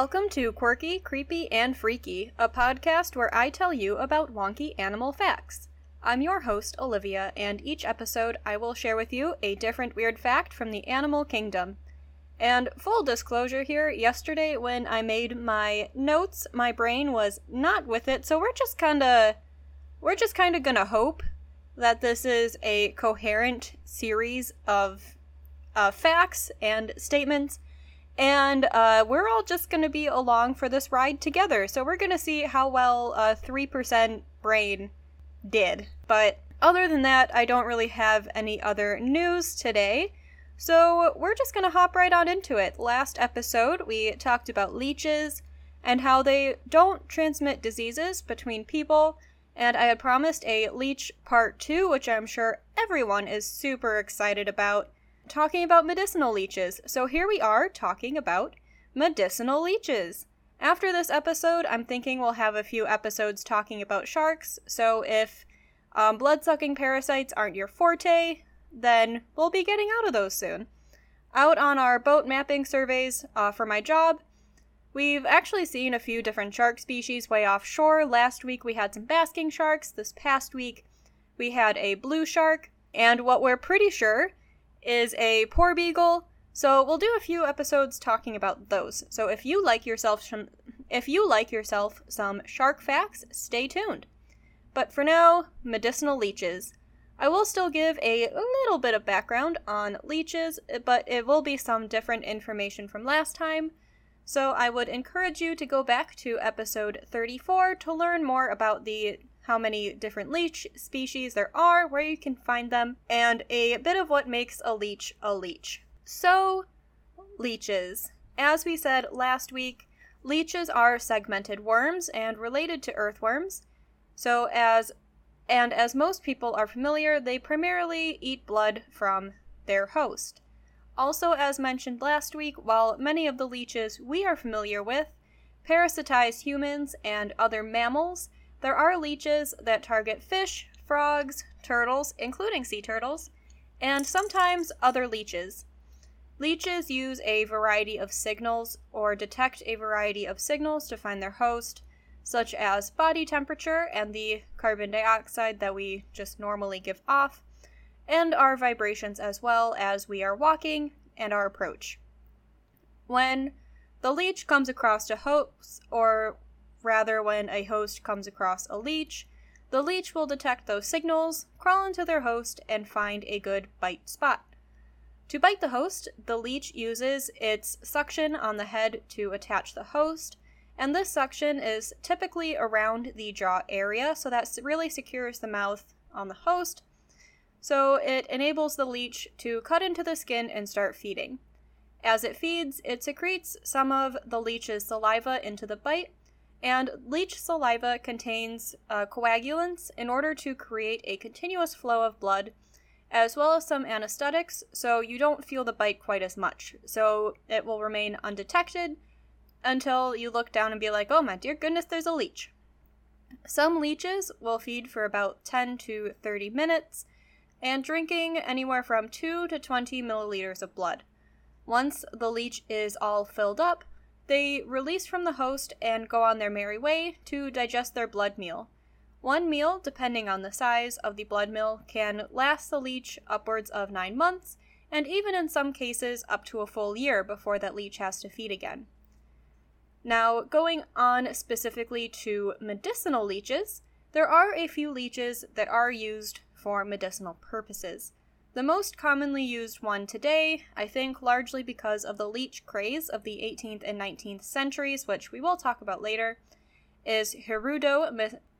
Welcome to Quirky, Creepy, and Freaky, a podcast where I tell you about wonky animal facts. I'm your host, Olivia, and each episode I will share with you a different weird fact from the animal kingdom. And full disclosure here, yesterday when I made my notes, my brain was not with it, so we're just kinda we're just kinda gonna hope that this is a coherent series of uh, facts and statements and uh, we're all just going to be along for this ride together. So we're going to see how well uh, 3% brain did. But other than that, I don't really have any other news today. So we're just going to hop right on into it. Last episode, we talked about leeches and how they don't transmit diseases between people. And I had promised a leech part two, which I'm sure everyone is super excited about talking about medicinal leeches. So here we are talking about medicinal leeches. After this episode, I'm thinking we'll have a few episodes talking about sharks. So if um, blood sucking parasites aren't your forte, then we'll be getting out of those soon. Out on our boat mapping surveys uh, for my job, we've actually seen a few different shark species way offshore. Last week we had some basking sharks. This past week we had a blue shark. And what we're pretty sure is a porbeagle. So we'll do a few episodes talking about those. So if you like yourself some if you like yourself some shark facts, stay tuned. But for now, medicinal leeches. I will still give a little bit of background on leeches, but it will be some different information from last time. So I would encourage you to go back to episode 34 to learn more about the how many different leech species there are, where you can find them, and a bit of what makes a leech a leech. So, leeches. As we said last week, leeches are segmented worms and related to earthworms. So, as and as most people are familiar, they primarily eat blood from their host. Also, as mentioned last week, while many of the leeches we are familiar with parasitize humans and other mammals, there are leeches that target fish, frogs, turtles, including sea turtles, and sometimes other leeches. Leeches use a variety of signals or detect a variety of signals to find their host, such as body temperature and the carbon dioxide that we just normally give off, and our vibrations as well as we are walking and our approach. When the leech comes across a host or Rather, when a host comes across a leech, the leech will detect those signals, crawl into their host, and find a good bite spot. To bite the host, the leech uses its suction on the head to attach the host, and this suction is typically around the jaw area, so that really secures the mouth on the host. So it enables the leech to cut into the skin and start feeding. As it feeds, it secretes some of the leech's saliva into the bite, and leech saliva contains uh, coagulants in order to create a continuous flow of blood, as well as some anesthetics, so you don't feel the bite quite as much. So it will remain undetected until you look down and be like, oh my dear goodness, there's a leech. Some leeches will feed for about 10 to 30 minutes, and drinking anywhere from 2 to 20 milliliters of blood. Once the leech is all filled up, they release from the host and go on their merry way to digest their blood meal. One meal, depending on the size of the blood meal, can last the leech upwards of nine months, and even in some cases up to a full year before that leech has to feed again. Now, going on specifically to medicinal leeches, there are a few leeches that are used for medicinal purposes. The most commonly used one today, I think largely because of the leech craze of the 18th and 19th centuries, which we will talk about later, is Hirudo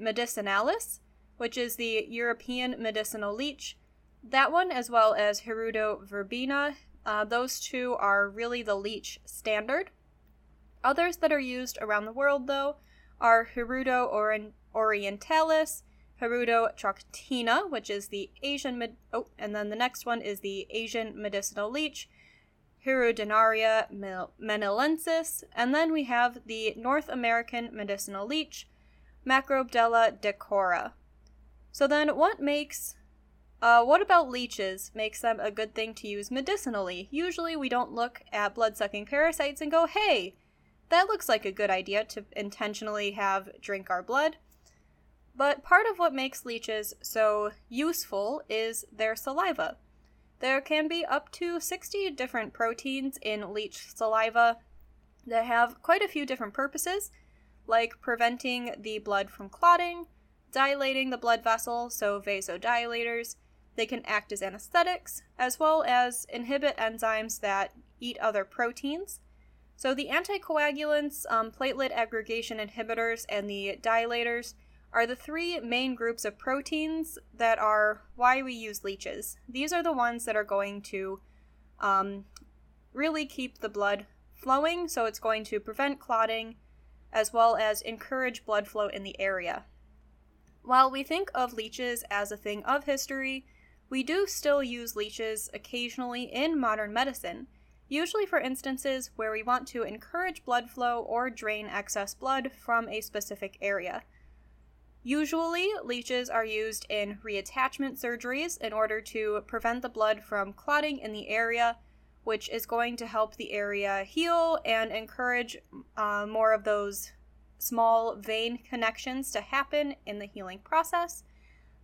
medicinalis, which is the European medicinal leech. That one, as well as Hirudo verbana, uh, those two are really the leech standard. Others that are used around the world, though, are Hirudo orientalis, Hirudo troctina, which is the Asian med- oh, and then the next one is the Asian medicinal leech, Hirudinaria manillensis, and then we have the North American medicinal leech, Macrobdella decora. So then, what makes uh, what about leeches makes them a good thing to use medicinally? Usually, we don't look at blood sucking parasites and go, hey, that looks like a good idea to intentionally have drink our blood. But part of what makes leeches so useful is their saliva. There can be up to 60 different proteins in leech saliva that have quite a few different purposes, like preventing the blood from clotting, dilating the blood vessel, so vasodilators. They can act as anesthetics, as well as inhibit enzymes that eat other proteins. So the anticoagulants, um, platelet aggregation inhibitors, and the dilators are the three main groups of proteins that are why we use leeches. These are the ones that are going to um, really keep the blood flowing, so it's going to prevent clotting as well as encourage blood flow in the area. While we think of leeches as a thing of history, we do still use leeches occasionally in modern medicine, usually for instances where we want to encourage blood flow or drain excess blood from a specific area. Usually, leeches are used in reattachment surgeries in order to prevent the blood from clotting in the area, which is going to help the area heal and encourage uh, more of those small vein connections to happen in the healing process.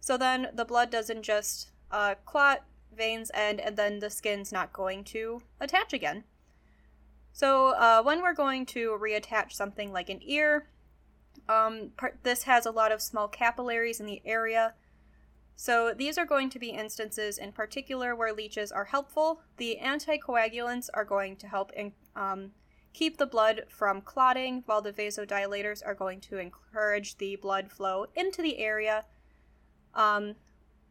So then the blood doesn't just uh, clot, veins end, and then the skin's not going to attach again. So uh, when we're going to reattach something like an ear, um, part, this has a lot of small capillaries in the area. So these are going to be instances in particular where leeches are helpful. The anticoagulants are going to help in, um, keep the blood from clotting, while the vasodilators are going to encourage the blood flow into the area. Um,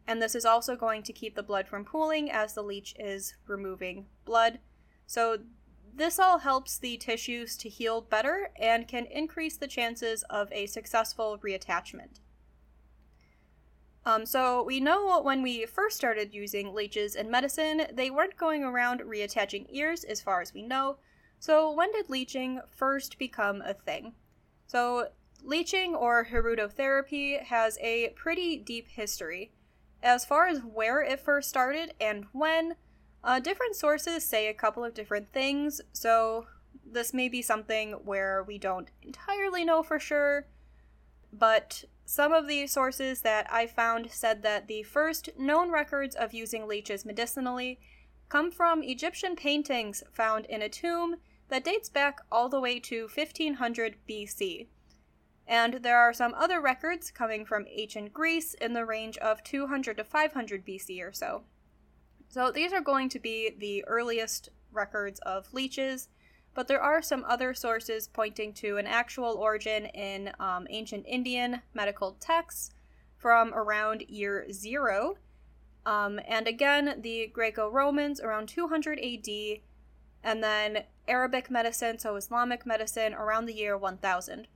and this is also going to keep the blood from pooling as the leech is removing blood. So, this all helps the tissues to heal better and can increase the chances of a successful reattachment. Um, so, we know when we first started using leeches in medicine, they weren't going around reattaching ears, as far as we know, so, when did leeching first become a thing? So, leeching or hirudotherapy has a pretty deep history. As far as where it first started and when, uh, different sources say a couple of different things, so this may be something where we don't entirely know for sure, but some of the sources that I found said that the first known records of using leeches medicinally come from Egyptian paintings found in a tomb that dates back all the way to 1500 BC. And there are some other records coming from ancient Greece in the range of 200 to 500 BC or so. So these are going to be the earliest records of leeches, but there are some other sources pointing to an actual origin in um, ancient Indian medical texts from around year zero. Um, and again, the Greco Romans around 200 AD and then Arabic medicine, so Islamic medicine, around the year 1000.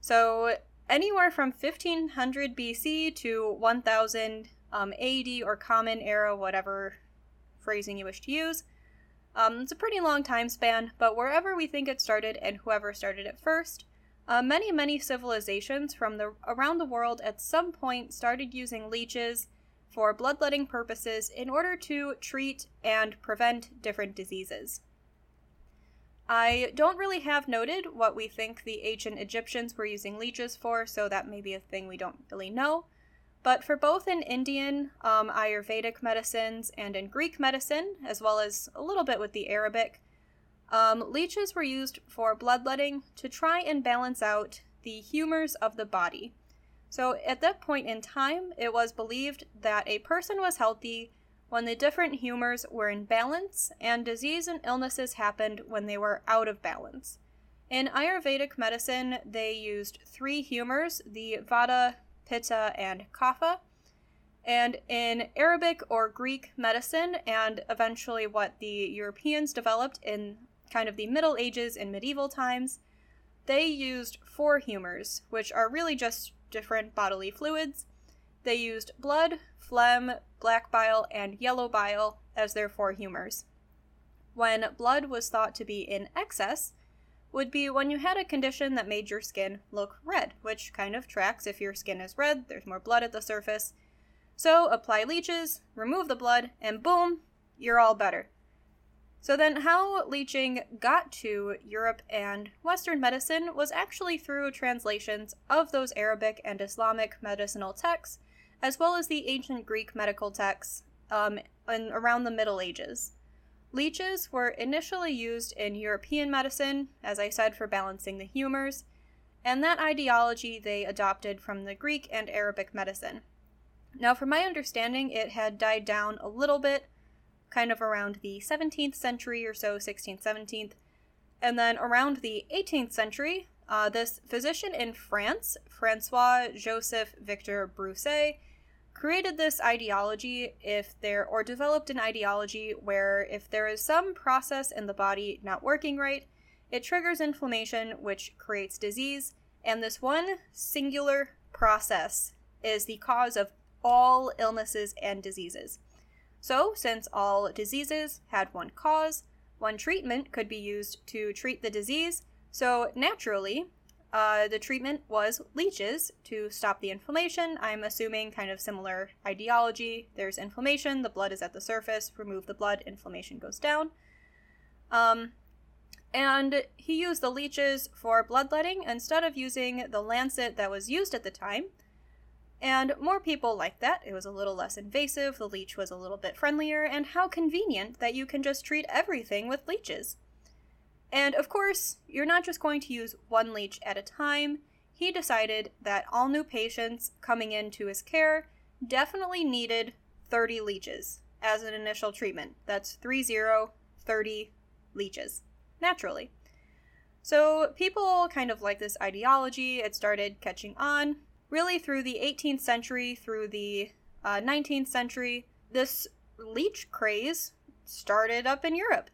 So anywhere from 1500 BC to 1000 um, AD or Common Era, whatever phrasing you wish to use. Um, it's a pretty long time span, but wherever we think it started and whoever started it first, uh, many, many civilizations from the around the world at some point started using leeches for bloodletting purposes in order to treat and prevent different diseases. I don't really have noted what we think the ancient Egyptians were using leeches for, so that may be a thing we don't really know. But for both in Indian, um, Ayurvedic medicines and in Greek medicine, as well as a little bit with the Arabic, um, leeches were used for bloodletting to try and balance out the humors of the body. So at that point in time, it was believed that a person was healthy when the different humors were in balance, and disease and illnesses happened when they were out of balance. In Ayurvedic medicine, they used three humors the Vata, Pitta, and Kapha. And in Arabic or Greek medicine, and eventually what the Europeans developed in kind of the Middle Ages and medieval times, they used four humors, which are really just different bodily fluids. They used blood, phlegm, black bile, and yellow bile as their four humors. When blood was thought to be in excess, would be when you had a condition that made your skin look red, which kind of tracks if your skin is red, there's more blood at the surface. So apply leeches, remove the blood, and boom, you're all better. So, then how leeching got to Europe and Western medicine was actually through translations of those Arabic and Islamic medicinal texts, as well as the ancient Greek medical texts um, in, around the Middle Ages. Leeches were initially used in European medicine, as I said, for balancing the humors, and that ideology they adopted from the Greek and Arabic medicine. Now, from my understanding, it had died down a little bit kind of around the 17th century or so, 16th, 17th. And then around the 18th century, uh, this physician in France, Francois Joseph Victor Broussais, created this ideology if there or developed an ideology where if there is some process in the body not working right, it triggers inflammation which creates disease, and this one singular process is the cause of all illnesses and diseases. So, since all diseases had one cause, one treatment could be used to treat the disease. So, naturally, uh, the treatment was leeches to stop the inflammation. I'm assuming kind of similar ideology. There's inflammation, the blood is at the surface, remove the blood, inflammation goes down. Um, and he used the leeches for bloodletting instead of using the lancet that was used at the time. And more people liked that. It was a little less invasive, the leech was a little bit friendlier, and how convenient that you can just treat everything with leeches. And of course, you're not just going to use one leech at a time. He decided that all new patients coming into his care definitely needed 30 leeches as an initial treatment. That's 30, 30 leeches, naturally. So people kind of like this ideology. It started catching on really through the 18th century through the uh, 19th century, this leech craze started up in Europe.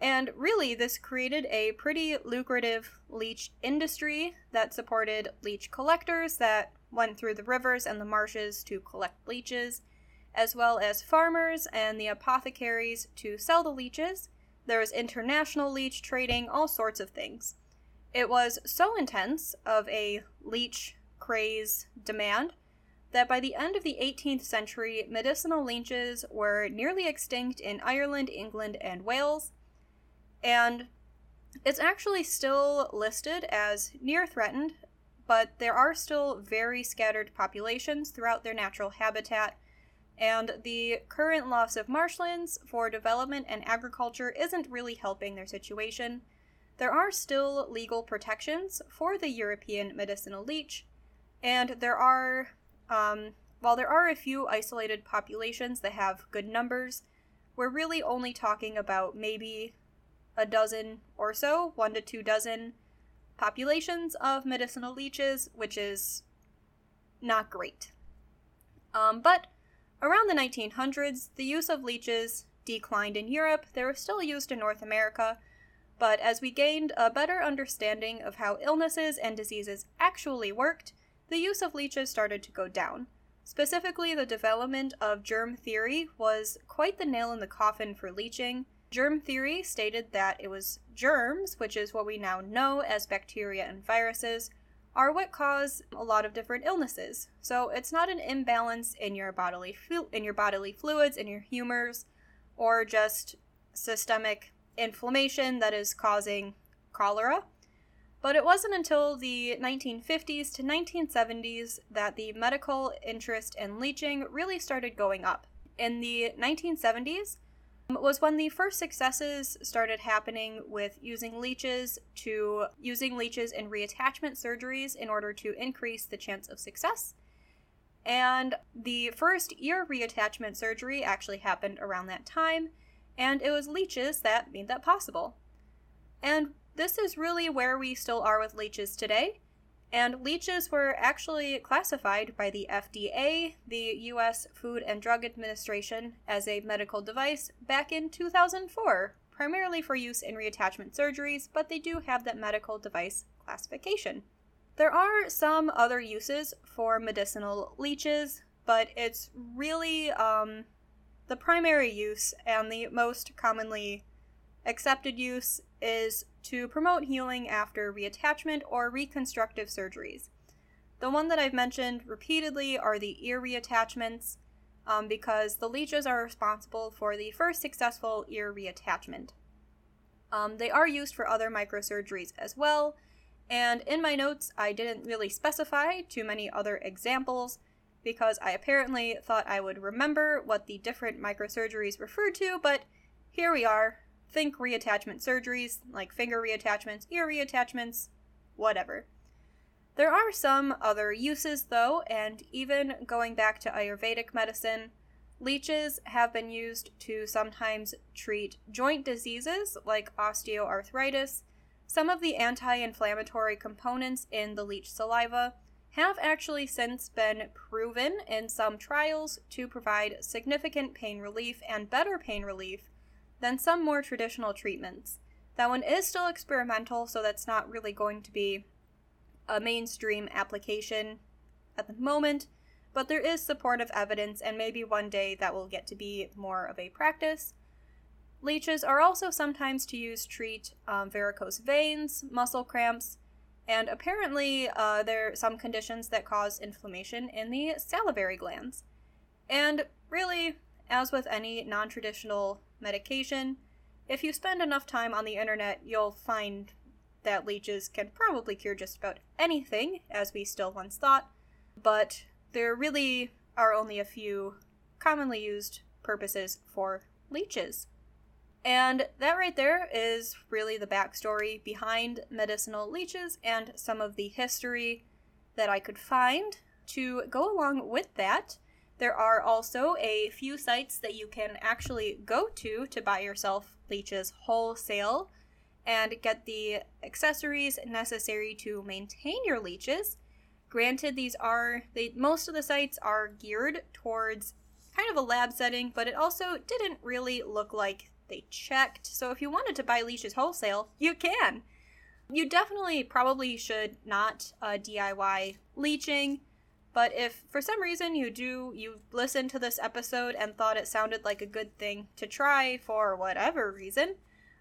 And really, this created a pretty lucrative leech industry that supported leech collectors that went through the rivers and the marshes to collect leeches, as well as farmers and the apothecaries to sell the leeches. There was international leech trading, all sorts of things. It was so intense of a leech craze demand that by the end of the 18th century, medicinal leeches were nearly extinct in Ireland, England, and Wales. And it's actually still listed as near threatened, but there are still very scattered populations throughout their natural habitat, and the current loss of marshlands for development and agriculture isn't really helping their situation. There are still legal protections for the European medicinal leech, and there are, um, while there are a few isolated populations that have good numbers, we're really only talking about maybe a dozen or so, one to two dozen populations of medicinal leeches, which is not great. Um, but around the 1900s, the use of leeches declined in Europe. They were still used in North America, but as we gained a better understanding of how illnesses and diseases actually worked, the use of leeches started to go down. Specifically, the development of germ theory was quite the nail in the coffin for leeching. Germ theory stated that it was germs, which is what we now know as bacteria and viruses, are what cause a lot of different illnesses. So it's not an imbalance in your bodily in your bodily fluids, in your humors, or just systemic inflammation that is causing cholera. But it wasn't until the 1950s to 1970s that the medical interest in leeching really started going up. In the 1970s was when the first successes started happening with using leeches to using leeches in reattachment surgeries in order to increase the chance of success. And the first ear reattachment surgery actually happened around that time, and it was leeches that made that possible. And this is really where we still are with leeches today. And leeches were actually classified by the FDA, the US Food and Drug Administration, as a medical device back in 2004, primarily for use in reattachment surgeries, but they do have that medical device classification. There are some other uses for medicinal leeches, but it's really um, the primary use and the most commonly accepted use is to promote healing after reattachment or reconstructive surgeries. The one that I've mentioned repeatedly are the ear reattachments. um, because the leeches are responsible for the first successful ear reattachment. Um, they are used for other microsurgeries as well, and in my notes, I didn't really specify too many other examples because I apparently thought I would remember what the different microsurgeries referred to, but here we are. Think reattachment surgeries, like finger reattachments, ear reattachments, whatever. There are some other uses, though, and even going back to Ayurvedic medicine, leeches have been used to sometimes treat joint diseases like osteoarthritis some of the anti inflammatory components in the leech saliva have actually since been proven in some trials to provide significant pain relief and better pain relief than some more traditional treatments. That one is still experimental, so that's not really going to be a mainstream application at the moment, but there is supportive evidence, and maybe one day that will get to be more of a practice. Leeches are also sometimes to use treat um, varicose veins, muscle cramps, and apparently uh, there are some conditions that cause inflammation in the salivary glands. And really, as with any non traditional medication, if you spend enough time on the internet, you'll find that leeches can probably cure just about anything, as we still once thought, but there really are only a few commonly used purposes for leeches. And that right there is really the backstory behind medicinal leeches and some of the history that I could find. To go along with that, there are also a few sites that you can actually go to to buy yourself leeches wholesale and get the accessories necessary to maintain your leeches. Granted, these are they most of the sites are geared towards kind of a lab setting, but it also didn't really look like they checked. So if you wanted to buy leeches wholesale, you can. You definitely probably should not uh, DIY leeching, but if for some reason you do, you listened to this episode and thought it sounded like a good thing to try for whatever reason,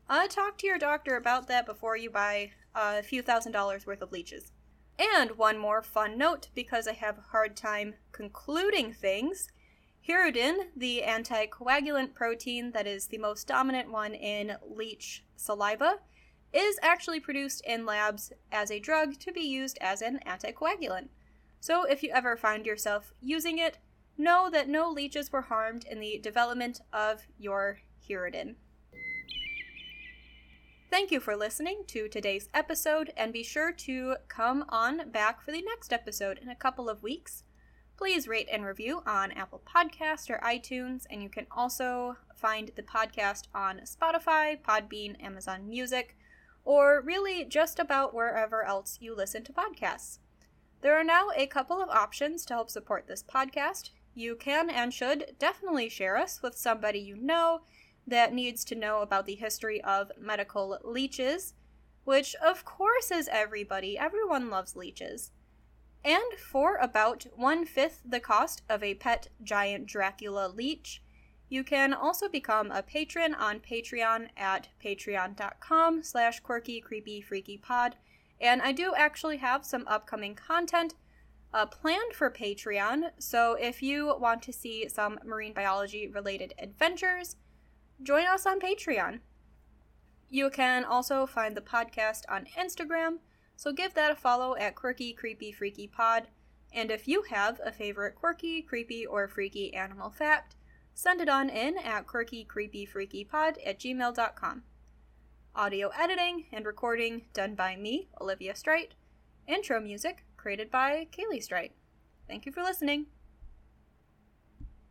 uh, talk to your doctor about that before you buy a few thousand dollars worth of leeches. And one more fun note because I have a hard time concluding things. Hirudin, the anticoagulant protein that is the most dominant one in leech saliva, is actually produced in labs as a drug to be used as an anticoagulant. So if you ever find yourself using it, know that no leeches were harmed in the development of your Hirudin. Thank you for listening to today's episode, and be sure to come on back for the next episode in a couple of weeks please rate and review on Apple Podcast or iTunes, and you can also find the podcast on Spotify, Podbean, Amazon Music, or really just about wherever else you listen to podcasts. There are now a couple of options to help support this podcast. You can and should definitely share us with somebody you know that needs to know about the history of medical leeches, which of course is everybody. Everyone loves leeches. And for about one fifth the cost of a pet giant Dracula leech, you can also become a patron on Patreon at patreon.com slash quirky creepy freaky pod. And I do actually have some upcoming content uh, planned for Patreon, so if you want to see some marine biology related adventures, join us on Patreon. You can also find the podcast on Instagram so give that a follow at Quirky Creepy Freaky Pod. And if you have a favorite quirky, creepy, or freaky animal fact, send it on in at quirkycreepyfreakypod at gmail.com. Audio editing and recording done by me, Olivia Strite. Intro music created by Kaylee Strite. Thank you for listening.